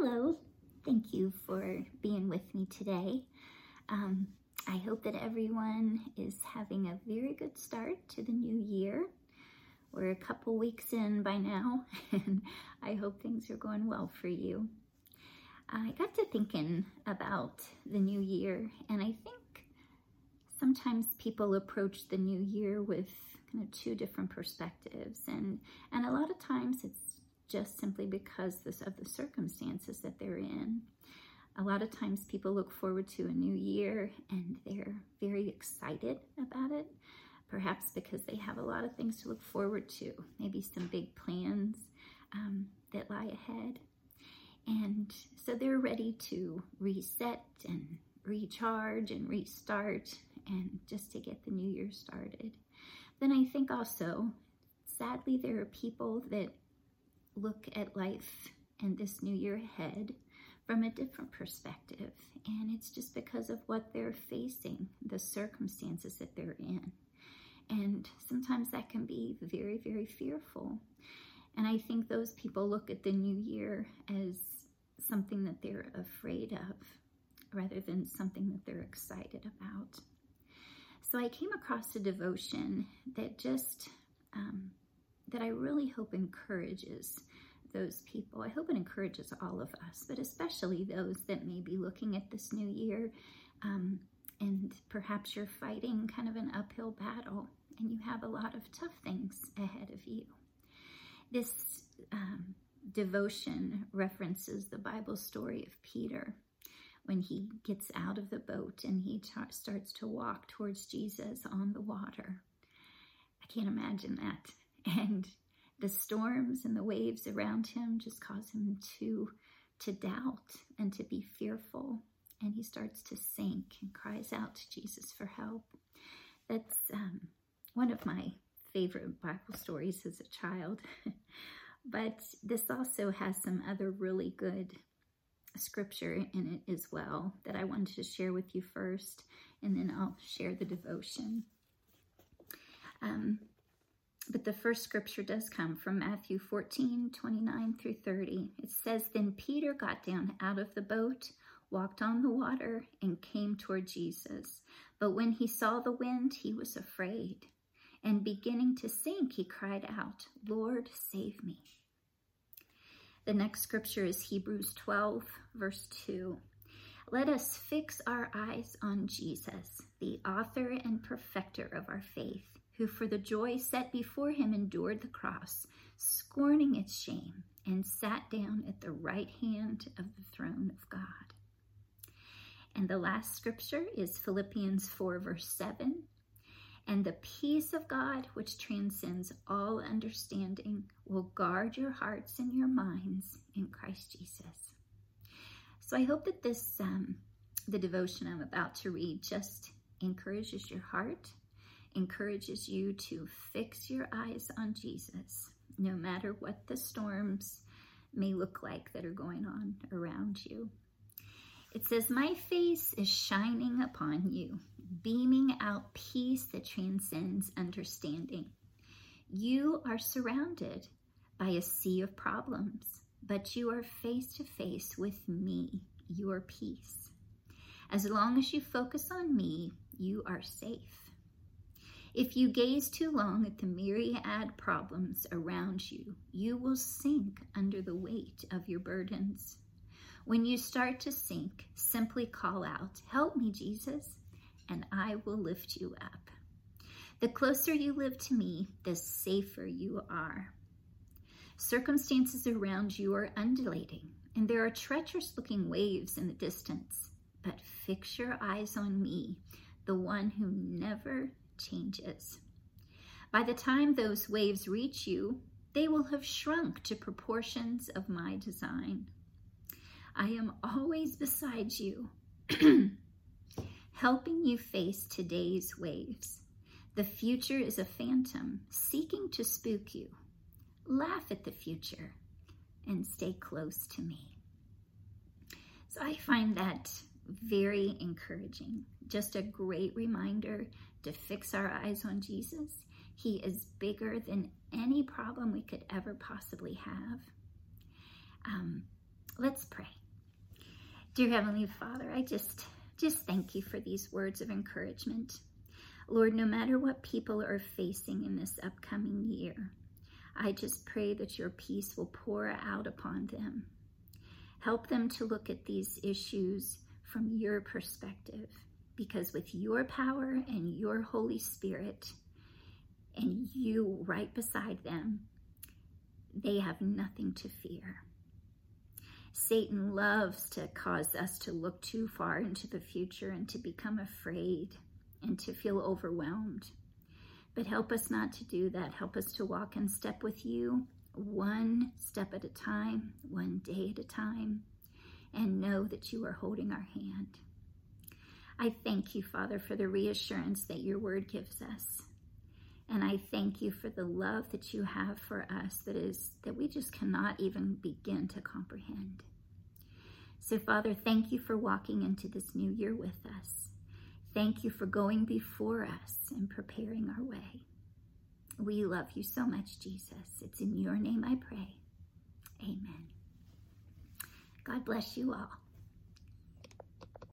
Hello, thank you for being with me today. Um, I hope that everyone is having a very good start to the new year. We're a couple weeks in by now, and I hope things are going well for you. I got to thinking about the new year, and I think sometimes people approach the new year with kind of two different perspectives, and, and a lot of times it's just simply because this, of the circumstances that they're in. A lot of times people look forward to a new year and they're very excited about it, perhaps because they have a lot of things to look forward to, maybe some big plans um, that lie ahead. And so they're ready to reset and recharge and restart and just to get the new year started. Then I think also, sadly, there are people that look at life and this new year ahead from a different perspective. And it's just because of what they're facing, the circumstances that they're in. And sometimes that can be very, very fearful. And I think those people look at the new year as something that they're afraid of rather than something that they're excited about. So I came across a devotion that just um, that I really hope encourages those people. I hope it encourages all of us, but especially those that may be looking at this new year um, and perhaps you're fighting kind of an uphill battle and you have a lot of tough things ahead of you. This um, devotion references the Bible story of Peter when he gets out of the boat and he starts to walk towards Jesus on the water. I can't imagine that and the storms and the waves around him just cause him to to doubt and to be fearful. And he starts to sink and cries out to jesus for help. That's um, one of my favorite bible stories as a child. But this also has some other really good scripture in it as well that i wanted to share with you first and then i'll share the devotion. Um, but the first scripture does come from Matthew 14, 29 through 30. It says, Then Peter got down out of the boat, walked on the water, and came toward Jesus. But when he saw the wind, he was afraid. And beginning to sink, he cried out, Lord, save me. The next scripture is Hebrews 12, verse 2. Let us fix our eyes on Jesus, the author and perfecter of our faith who for the joy set before him endured the cross, scorning its shame, and sat down at the right hand of the throne of God. And the last scripture is Philippians 4, verse 7. And the peace of God, which transcends all understanding, will guard your hearts and your minds in Christ Jesus. So I hope that this, um, the devotion I'm about to read, just encourages your heart encourages you to fix your eyes on Jesus, no matter what the storms may look like that are going on around you. It says, My face is shining upon you, beaming out peace that transcends understanding. You are surrounded by a sea of problems, but you are face to face with me, your peace. As long as you focus on me, you are safe. If you gaze too long at the myriad problems around you, you will sink under the weight of your burdens. When you start to sink, simply call out, Help me, Jesus, and I will lift you up. The closer you live to me, the safer you are. Circumstances around you are undulating, and there are treacherous looking waves in the distance. But fix your eyes on me, the one who never changes. By the time those waves reach you, they will have shrunk to proportions of my design. I am always beside you, helping you face today's waves. The future is a phantom seeking to spook you. Laugh at the future and stay close to me. So I find that very encouraging. Just a great reminder to fix our eyes on Jesus. He is bigger than any problem we could ever possibly have. Um, Let's pray. Dear Heavenly Father, I just just thank you for these words of encouragement. Lord, no matter what people are facing in this upcoming year, I just pray that your peace will pour out upon them. Help them to look at these issues from your perspective, because with your power and your Holy Spirit, and you right beside them, they have nothing to fear. Satan loves to cause us to look too far into the future and to become afraid and to feel overwhelmed. But help us not to do that. Help us to walk in step with you, one step at a time, one day at a time, and know that you are holding our hand. I thank you, Father, for the reassurance that your word gives us. And I thank you for the love that you have for us that is that we just cannot even begin to comprehend. So Father, thank you for walking into this new year with us. Thank you for going before us and preparing our way. We love you so much, Jesus. It's in your name I pray. Amen. God bless you all.